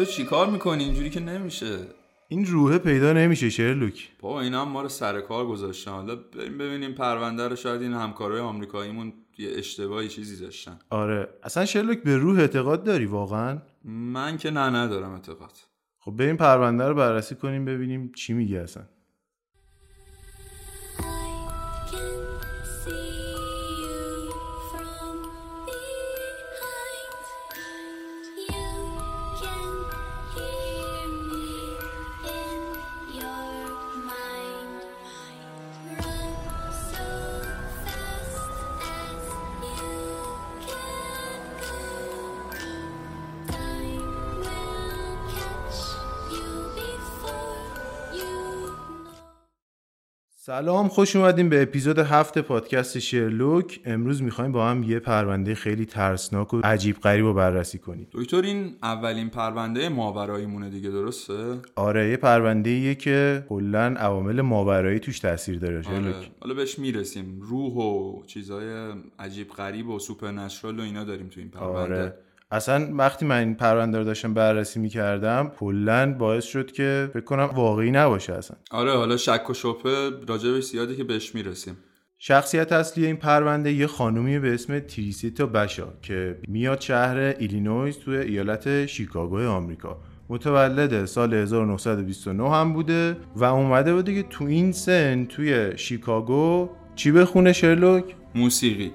تو چیکار می‌کنی؟ اینجوری که نمیشه. این روحه پیدا نمیشه شرلوک بابا اینا هم ما رو سر کار گذاشتن. حالا بریم ببینیم پرونده رو شاید این همکارای آمریکاییمون یه اشتباهی چیزی داشتن. آره. اصلا شرلوک به روح اعتقاد داری واقعا؟ من که نه ندارم اعتقاد. خب بریم پرونده رو بررسی کنیم ببینیم چی میگه اصلا. سلام خوش اومدیم به اپیزود هفت پادکست شرلوک امروز می‌خوایم با هم یه پرونده خیلی ترسناک و عجیب غریب رو بررسی کنیم. دکتر این اولین پرونده ماوراییمونه دیگه درسته؟ آره یه پرونده ایه که کلا عوامل ماورایی توش تاثیر داره آره. شرلوک حالا بهش می‌رسیم. روح و چیزای عجیب غریب و supernatural و اینا داریم تو این پرونده. آره. اصلا وقتی من این پرونده رو داشتم بررسی می‌کردم کلا باعث شد که فکر کنم واقعی نباشه اصلا. آره حالا شک و شبهه راجبش زیاده که بهش می‌رسیم. شخصیت اصلی این پرونده یه خانومی به اسم ترسیتا باسا که میاد شهر ایلینویز توی ایالت شیکاگو آمریکا. متولد سال 1929 هم بوده و اومده بوده که تو این سن توی شیکاگو چی بخونه شرلوک؟ موسیقی.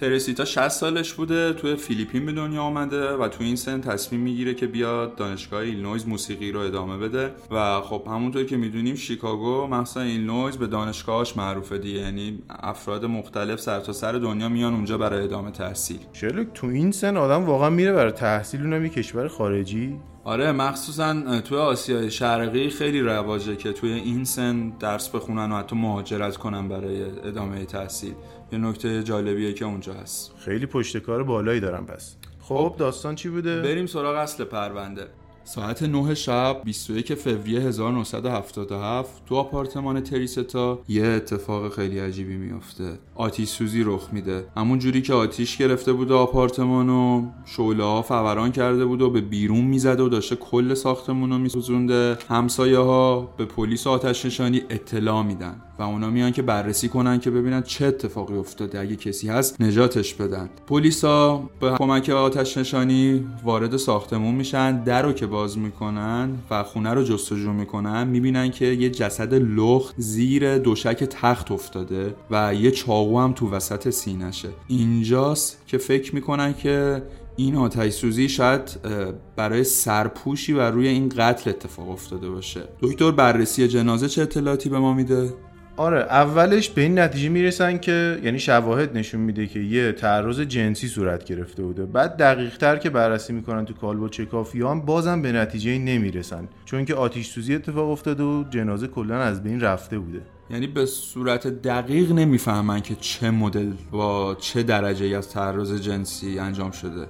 ترسیتا 60 سالش بوده توی فیلیپین به دنیا آمده و تو این سن تصمیم می‌گیره که بیاد دانشگاه ایلینویز موسیقی رو ادامه بده. و خب همونطور که می‌دونیم شیکاگو مثلا ایلینویز به دانشگاهاش معروفه دیگه. یعنی افراد مختلف سر تا سر دنیا میان اونجا برای ادامه تحصیل. شرلوک تو این سن آدم واقعا میره برای تحصیل اونم یه کشور خارجی؟ آره مخصوصا توی آسیای شرقی خیلی رواجه که توی این سن درس بخونن و حتی مهاجرت کنن برای ادامه تحصیل. یه نکته جالبیه که اونجا هست. خیلی پشتکار بالایی دارم پس. خب. داستان چی بوده؟ بریم سراغ اصل پرونده. ساعت 9 شب 21 فوریه 1977 تو آپارتمان تریستا یه اتفاق خیلی عجیبی میفته آتیش سوزی رخ میده. همون جوری که آتیش گرفته بود آپارتمان و شعله ها فوران کرده بود و به بیرون می‌زده و داشته کل ساختمون رو میسوزونده. همسایه ها به پلیس آتش نشانی اطلاع میدن و اونا میان که بررسی کنن که ببینن چه اتفاقی افتاده. اگه کسی هست نجاتش بدن. پلیسا به کمک آتش نشانی وارد ساختمون میشن. در رو که باز می‌کنن و خونه رو جستجو می‌کنن می‌بینن که یه جسد لخت زیر دوشک تخت افتاده و یه چاقو هم تو وسط سینشه اینجاست که فکر می‌کنن که این آتش سوزی شاید برای سرپوشی و روی این قتل اتفاق افتاده باشه. دکتر بررسی جنازه چه اطلاعاتی به ما میده؟ آره اولش به این نتیجه می‌رسن که یعنی شواهد نشون میده که یه تعرض جنسی صورت گرفته بوده. بعد دقیق تر که بررسی می‌کنن تو کالبد چکافیان بازم به نتیجه نمی‌رسن. چون که آتیش سوزی اتفاق افتاده و جنازه کلا از بین رفته بوده. یعنی به صورت دقیق نمی‌فهمن که چه مدل با چه درجه از تعرض جنسی انجام شده.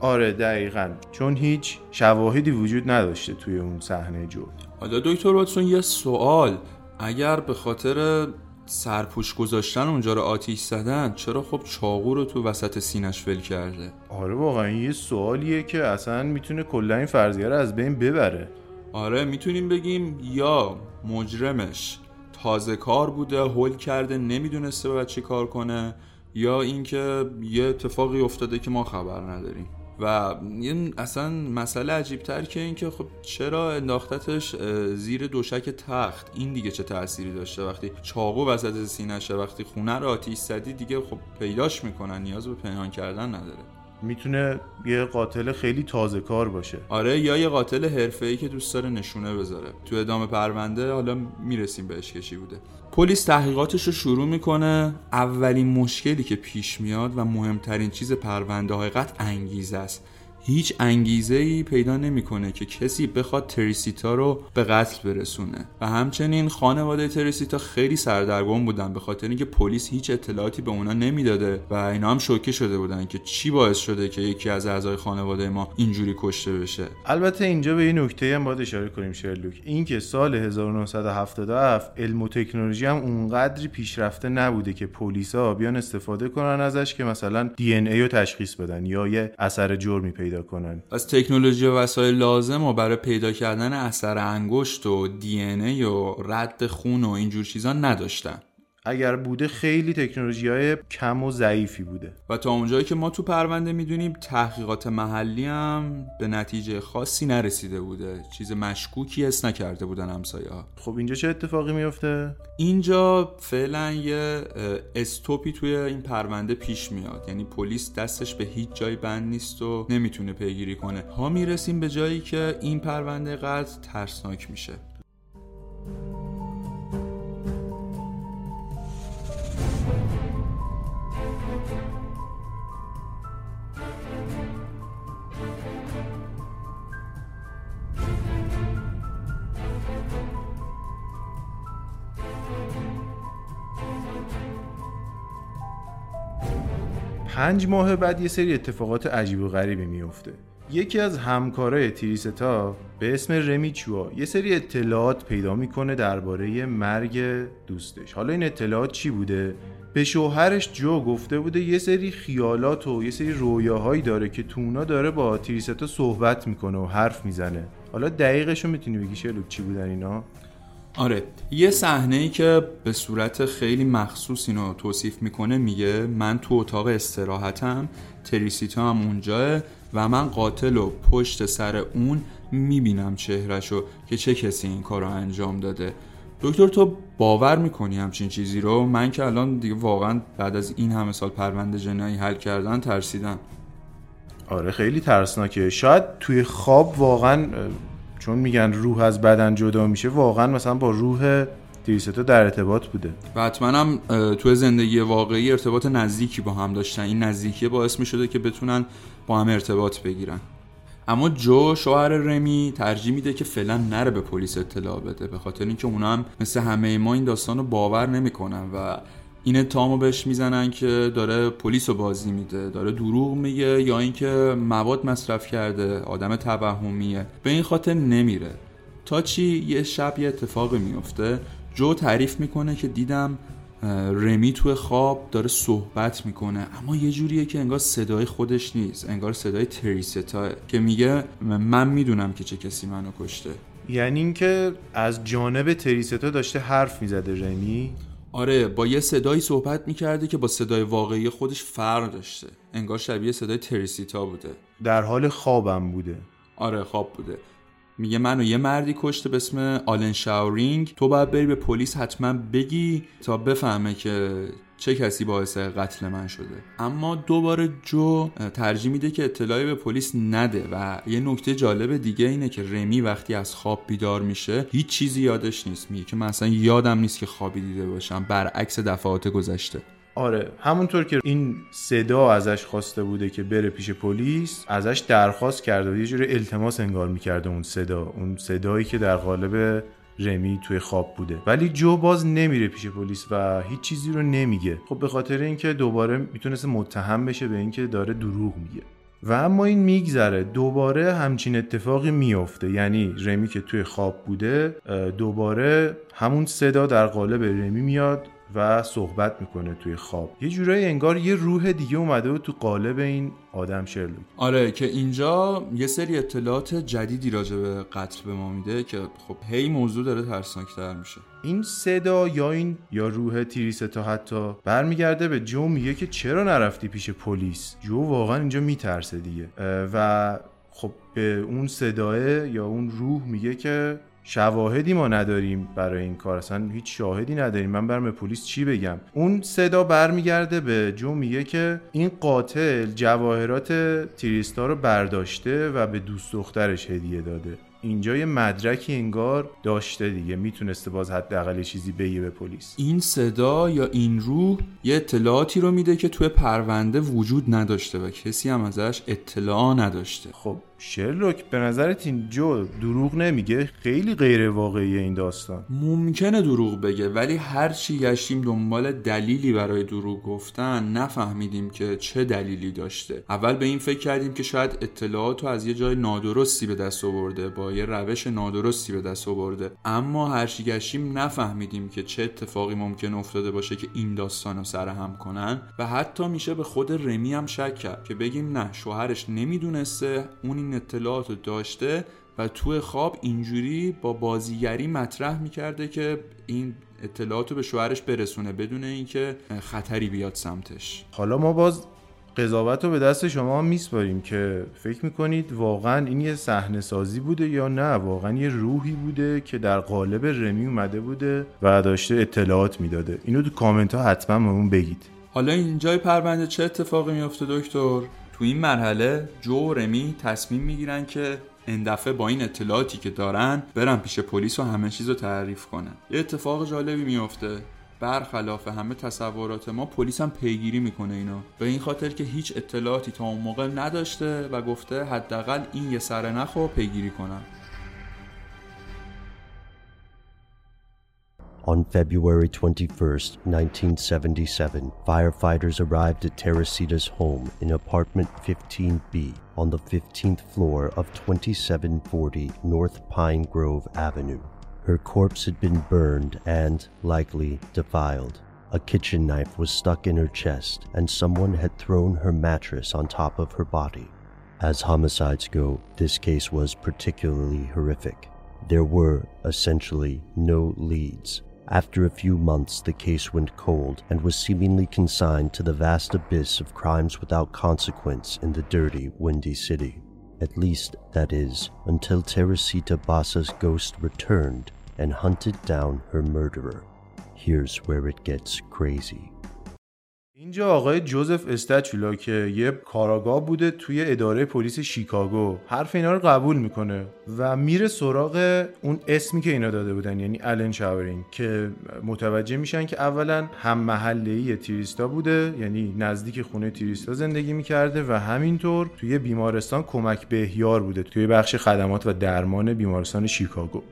آره دقیقا. چون هیچ شواهدی وجود نداشته توی اون صحنه جو حالا دکتر واتسون یه سوال. اگر به خاطر سرپوش گذاشتن اونجا رو آتیش زدن چرا خب چاقو رو تو وسط سینش ول کرده؟ آره واقعا یه سوالیه که اصلا می‌تونه کلا این فرضیه رو از بین ببره. آره می‌تونیم بگیم یا مجرمش تازه کار بوده هول کرده نمی‌دونسته باید چی کار کنه یا اینکه یه اتفاقی افتاده که ما خبر نداریم. و این اصلا مسئله عجیب تر که اینکه خب چرا انداختتش زیر دوشک تخت؟ این دیگه چه تأثیری داشته؟ وقتی چاقو وسط سینشه وقتی خونه رو آتیش زدی دیگه خب پیداش می‌کنن نیاز به پنهان کردن نداره. می‌تونه یه قاتل خیلی تازه کار باشه. آره یا یه قاتل حرفه‌ای که دوست داره نشونه بذاره. تو ادامه پرونده حالا می‌رسیم بهش که چی بوده. پلیس تحقیقاتش رو شروع می‌کنه. اولین مشکلی که پیش میاد و مهمترین چیز پرونده های قتل انگیزه است. هیچ انگیزه ای پیدا نمی‌کنه که کسی بخواد تریسیتا رو به قتل برسونه. و همچنین خانواده تریسیتا خیلی سردرگم بودن به خاطر اینکه پلیس هیچ اطلاعاتی به اونا نمی‌داده و اینا هم شوکه شده بودن که چی باعث شده که یکی از اعضای خانواده ما اینجوری کشته بشه. البته اینجا به این نکته هم باید اشاره کنیم شرلوک. اینکه سال 1977 علم و تکنولوژی هم اونقدری پیشرفته نبوده که پلیسا بیان استفاده کنن ازش که مثلا دی ان ای رو تشخیص بدن یا یه اثر جرمی پیدا کنن. از تکنولوژی و وسایل لازم و برای پیدا کردن اثر انگشت و دی ای و رد خون و اینجور چیزا نداشتن. اگر بوده خیلی تکنولوژی های کم و ضعیفی بوده. و تا اونجایی که ما تو پرونده می‌دونیم تحقیقات محلی هم به نتیجه خاصی نرسیده بوده. چیز مشکوکی حس نکرده بودن همسایه ها خب اینجا چه اتفاقی میفته اینجا فعلا یه استوپی توی این پرونده پیش میاد. یعنی پلیس دستش به هیچ جایی بند نیست و نمی‌تونه پیگیری کنه. ها می‌رسیم به جایی که این پرونده قتل ترسناک میشه. پنج ماه بعد یه سری اتفاقات عجیب و غریبی میفته یکی از همکارای تریستا به اسم رمی چوا یه سری اطلاعات پیدا می‌کنه درباره مرگ دوستش. حالا این اطلاعات چی بوده؟ به شوهرش جو گفته بوده یه سری خیالات و یه سری رویاهایی داره که تونا داره با تریستا صحبت می‌کنه و حرف می‌زنه. حالا دقیقش رو می‌تونی بگی شلوک چی بودن اینا؟ آره. یه صحنه ای که به صورت خیلی مخصوص اینو توصیف می‌کنه میگه من تو اتاق استراحتم تریسیتا هم اونجاه و من قاتل و پشت سر اون می‌بینم چهرشو که چه کسی این کار رو انجام داده. دکتر تو باور می‌کنی همچین چیزی رو؟ من که الان دیگه واقعا بعد از این همه سال پرونده جنایی حل کردن ترسیدم. آره خیلی ترسناکه شاید توی خواب واقعا چون میگن روح از بدن جدا میشه واقعا مثلا با روح تریستا در ارتباط بوده. و هم تو زندگی واقعی ارتباط نزدیکی با هم داشتن. این نزدیکی باعث می شده که بتونن با هم ارتباط بگیرن. اما جو شوهر رمی ترجیح میده که فعلا نره به پلیس اطلاع بده. به خاطر اینکه اونا هم مثل همه ما این داستان رو باور نمی‌کنن و این اتهامو بهش می‌زنن که داره پلیس رو بازی میده داره دروغ میگه یا اینکه مواد مصرف کرده آدم توهمیه به این خاطر نمیره. تا چی؟ یه شب یه اتفاقی میفته. جو تعریف می‌کنه که دیدم رمی توی خواب داره صحبت می‌کنه. اما یه جوریه که انگار صدای خودش نیست انگار صدای تریستا که میگه من می‌دونم که چه کسی منو کشته. یعنی اینکه از جانب تریستا داشته حرف می‌زده رمی؟ آره با یه صدایی صحبت می‌کرده که با صدای واقعی خودش فرق داشته. انگار شبیه صدای تریسیتا بوده. در حال خوابم بوده. آره خواب بوده. میگه منو یه مردی کشته به اسم آلن شاورینگ. تو باید بری به پلیس حتما بگی تا بفهمه که چه کسی باعث قتل من شده. اما دوباره جو ترجیح میده که اطلاعی به پلیس نده و یه نکته جالب دیگه اینه که رمی وقتی از خواب بیدار میشه هیچ چیزی یادش نیست. میگه که من اصلا یادم نیست که خوابی دیده باشم. برعکس دفعات گذشته. آره همونطور که این صدا ازش خواسته بوده که بره پیش پلیس ازش درخواست کرده و یه جوری التماس انگار می‌کرده اون صدا. اون صدایی که در قالب رمی توی خواب بوده. ولی جو باز نمیره پیش پلیس و هیچ چیزی رو نمیگه. خب به خاطر اینکه دوباره می‌تونست متهم بشه به اینکه داره دروغ میگه. و اما این میگذره. دوباره همچین اتفاقی میفته یعنی رمی که توی خواب بوده دوباره همون صدا در قالب رمی میاد. و صحبت می‌کنه توی خواب. یه جورایی انگار یه روح دیگه اومده بود تو قالب این آدم شرلوک. آره که اینجا یه سری اطلاعات جدیدی راجع به قتل به ما میده که خب هی موضوع داره ترسناکتر میشه. این صدا یا این یا روح تریستا حتی برمیگرده به جو میگه که چرا نرفتی پیش پلیس؟ جو واقعا اینجا میترسه دیگه. و خب به اون صداه یا اون روح میگه که شواهدی ما نداریم برای این کار. اصلا هیچ شاهدی نداریم. من برم به پلیس چی بگم؟ اون صدا برمیگرده به جو میگه که این قاتل جواهرات تریستا رو برداشته و به دوست دخترش هدیه داده. اینجا یه مدرکی انگار داشته دیگه. می‌تونسته باز حداقل چیزی بگه به پلیس. این صدا یا این روح یه اطلاعاتی رو میده که توی پرونده وجود نداشته و کسی هم ازش اطلاع نداشته. خب شرلوک به نظرت این جو دروغ نمیگه؟ خیلی غیر واقعیه این داستان. ممکنه دروغ بگه ولی هر چی گشتیم دنبال دلیلی برای دروغ گفتن نفهمیدیم که چه دلیلی داشته. اول به این فکر کردیم که شاید اطلاعات رو از یه جای نادرستی به دست آورده با یه روش نادرستی به دست آورده. اما هر چی گشتیم نفهمیدیم که چه اتفاقی ممکن افتاده باشه که این داستان رو سرهم کنن. و حتی میشه به خود رمی هم شک کرد که بگیم نه شوهرش نمی‌دونسته اون این اطلاعات رو داشته و توی خواب اینجوری با بازیگری مطرح می‌کرده که این اطلاعات رو به شوهرش برسونه بدون اینکه خطری بیاد سمتش. حالا ما باز قضاوت رو به دست شما میسپاریم که فکر می‌کنید واقعا این یه صحنه سازی بوده یا نه؟ واقعا یه روحی بوده که در قالب رمی اومده بوده و داشته اطلاعات می‌داده. اینو تو کامنت ها حتما بهمون بگید. حالا اینجای پرونده چه اتفاقی میفته دکتر؟ تو این مرحله جو و رمی تصمیم می‌گیرن که این دفعه با این اطلاعاتی که دارن برن پیش پلیس و همه چیز رو تعریف کنن. یه اتفاق جالبی میفته برخلاف همه تصورات ما پلیس هم پیگیری می‌کنه اینو. به این خاطر که هیچ اطلاعاتی تا اون موقع نداشته و گفته حداقل این یه سر نخو پیگیری کنن On February 21st, 1977, firefighters arrived at Teresita's home in apartment 15B on the 15th floor of 2740 North Pine Grove Avenue. Her corpse had been burned and, likely, defiled. A kitchen knife was stuck in her chest, and someone had thrown her mattress on top of her body. As homicides go, this case was particularly horrific. There were, essentially, no leads. After a few months, the case went cold and was seemingly consigned to the vast abyss of crimes without consequence in the dirty, windy city. At least, that is, until Teresita Basa's ghost returned and hunted down her murderer. Here's where it gets crazy. اینجا آقای جوزف استچولا که یه کاراگاه بوده توی اداره پلیس شیکاگو. حرف اینا رو قبول می‌کنه و میره سراغ اون اسمی که اینا داده بودن یعنی الن شاورینگ که متوجه میشن که اولا هم محله تریستا بوده یعنی نزدیک خونه تریستا زندگی می‌کرده و همینطور توی بیمارستان کمک بهیار بوده توی بخش خدمات و درمان بیمارستان شیکاگو.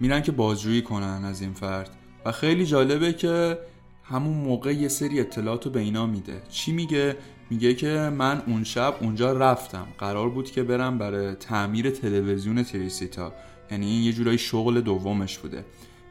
میرن که بازجویی کنن از این فرد. و خیلی جالبه که همون موقع یه سری اطلاعات رو به اینا میده. چی میگه؟ میگه که من اون شب اونجا رفتم. قرار بود که برم برای تعمیر تلویزیون تریسیتا یعنی این یه جورایی شغل دومش بوده.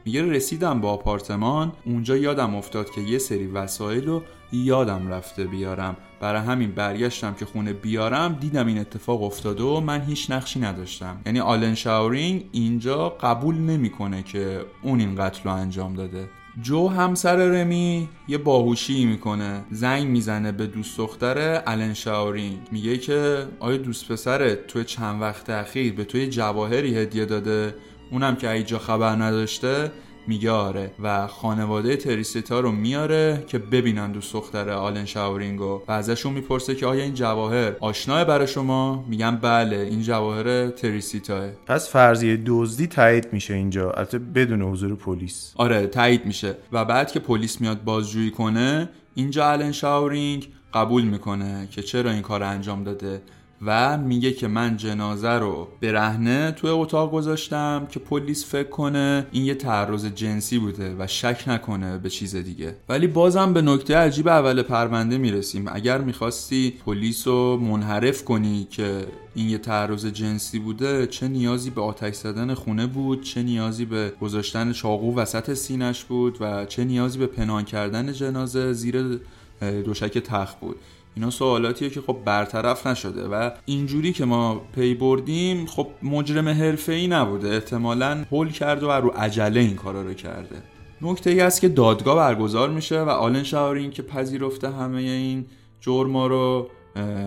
میگه رسیدم با آپارتمان. اونجا یادم افتاد که یه سری وسایل رو یادم رفته بیارم. برای همین برگشتم که خونه بیارم دیدم این اتفاق افتاده و من هیچ نقشی نداشتم. یعنی آلن شاورینگ اینجا قبول نمی‌کنه که اون این قتل رو انجام داده. جو همسر رمی یه باهوشی می‌کنه زنگ می‌زنه به دوست دختر الن شاورینگ. میگه که آیا دوست پسرت توی چند وقت اخیر به توی جواهری هدیه داده؟ اونم که ایجا خبر نداشته میگه آره و خانواده تریسیتا رو میاره که ببینن دوست دختر آلن شاورینگو و ازشون می‌پرسه که آیا این جواهر آشناه برای شما؟ میگن بله این جواهر تریسیتاه پس فرضیه دزدی تایید میشه اینجا. البته بدون حضور پلیس. آره تایید میشه. و بعد که پلیس میاد بازجویی کنه اینجا الن شاورینگ قبول می‌کنه که چرا این کار انجام داده. و میگه که من جنازه رو به رهنه توی اتاق گذاشتم که پلیس فکر کنه این یه تعرض جنسی بوده و شک نکنه به چیز دیگه. ولی بازم به نکته عجیب اول پرونده می‌رسیم. اگر می‌خواستی پلیس رو منحرف کنی که این یه تعرض جنسی بوده چه نیازی به آتش زدن خونه بود؟ چه نیازی به گذاشتن چاقو وسط سینش بود؟ و چه نیازی به پنهان کردن جنازه زیر دوشک تخت بود؟ اینا سوالاتیه که خب برطرف نشده و اینجوری که ما پی بردیم خب مجرم حرفه‌ای نبوده. احتمالاً هول کرد و رو عجله این کارا رو کرده. نکته ای است که دادگاه برگزار میشه و آلن شاورین که پذیرفته همه این جرما رو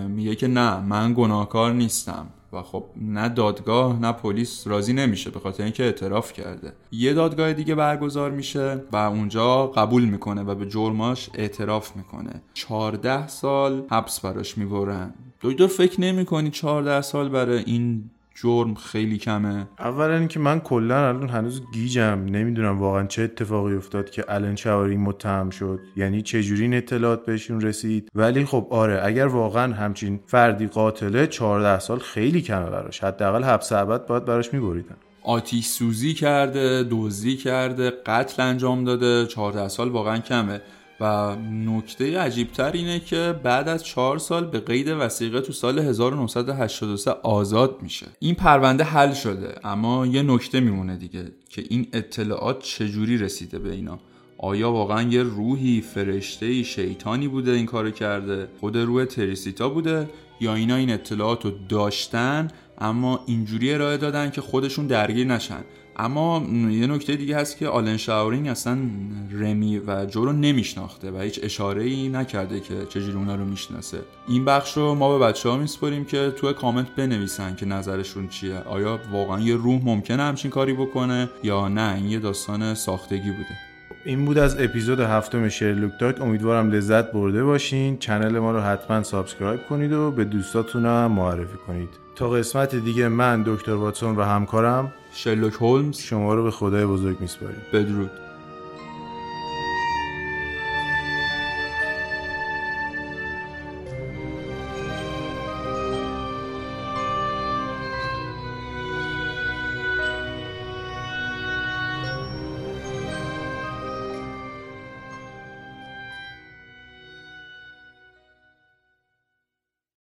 میگه که نه من گناهکار نیستم. و خب نه دادگاه نه پلیس راضی نمیشه به خاطر اینکه اعتراف کرده. یه دادگاه دیگه برگزار میشه و اونجا قبول می‌کنه و به جرماش اعتراف می‌کنه. 14 سال حبس براش می‌برن. دکتر فکر نمی‌کنی 14 سال برای این جرم خیلی کمه. اولا اینکه من کلا الان هنوز گیجم. نمی‌دونم واقعا چه اتفاقی افتاد که الان شواری متهم شد. یعنی چه جوری این اطلاعات بهشون رسید؟ ولی خب آره اگر واقعا همچین فردی قاتله 14 سال خیلی کمه براش. حداقل حبس ابد باید براش میبریدن. آتیش سوزی کرده دزدی کرده قتل انجام داده. 14 سال واقعا کمه. و نکته عجیبتر اینه که بعد از چهار سال به قید وسیقه تو سال 1983 آزاد میشه. این پرونده حل شده اما یه نکته میمونه دیگه که این اطلاعات چجوری رسیده به اینا؟ آیا واقعا یه روحی فرشته شیطانی بوده این کارو کرده؟ خود روح تریسیتا بوده؟ یا اینا این اطلاعات رو داشتن اما اینجوری ارائه دادن که خودشون درگیر نشن؟ اما یه نکته دیگه هست که آلن شاورینگ اصلا رمی و جو رو نمیشناخته و هیچ اشاره ای نکرده که چجوری اونا رو می‌شناسه. این بخش رو ما به بچه ها میسپریم که تو کامنت بنویسن که نظرشون چیه. آیا واقعا یه روح ممکنه همچین کاری بکنه یا نه؟ این یه داستان ساختگی بوده. این بود از اپیزود هفتم شرلوک تاک امیدوارم لذت برده باشین. channel ما رو حتما subscribe کنید و به دوستاتون هم معرفی کنید. تا قسمت دیگه من دکتر واتسون و همکارم شرلوک هولمز. شما رو به خدای بزرگ میسپاریم. بدرود.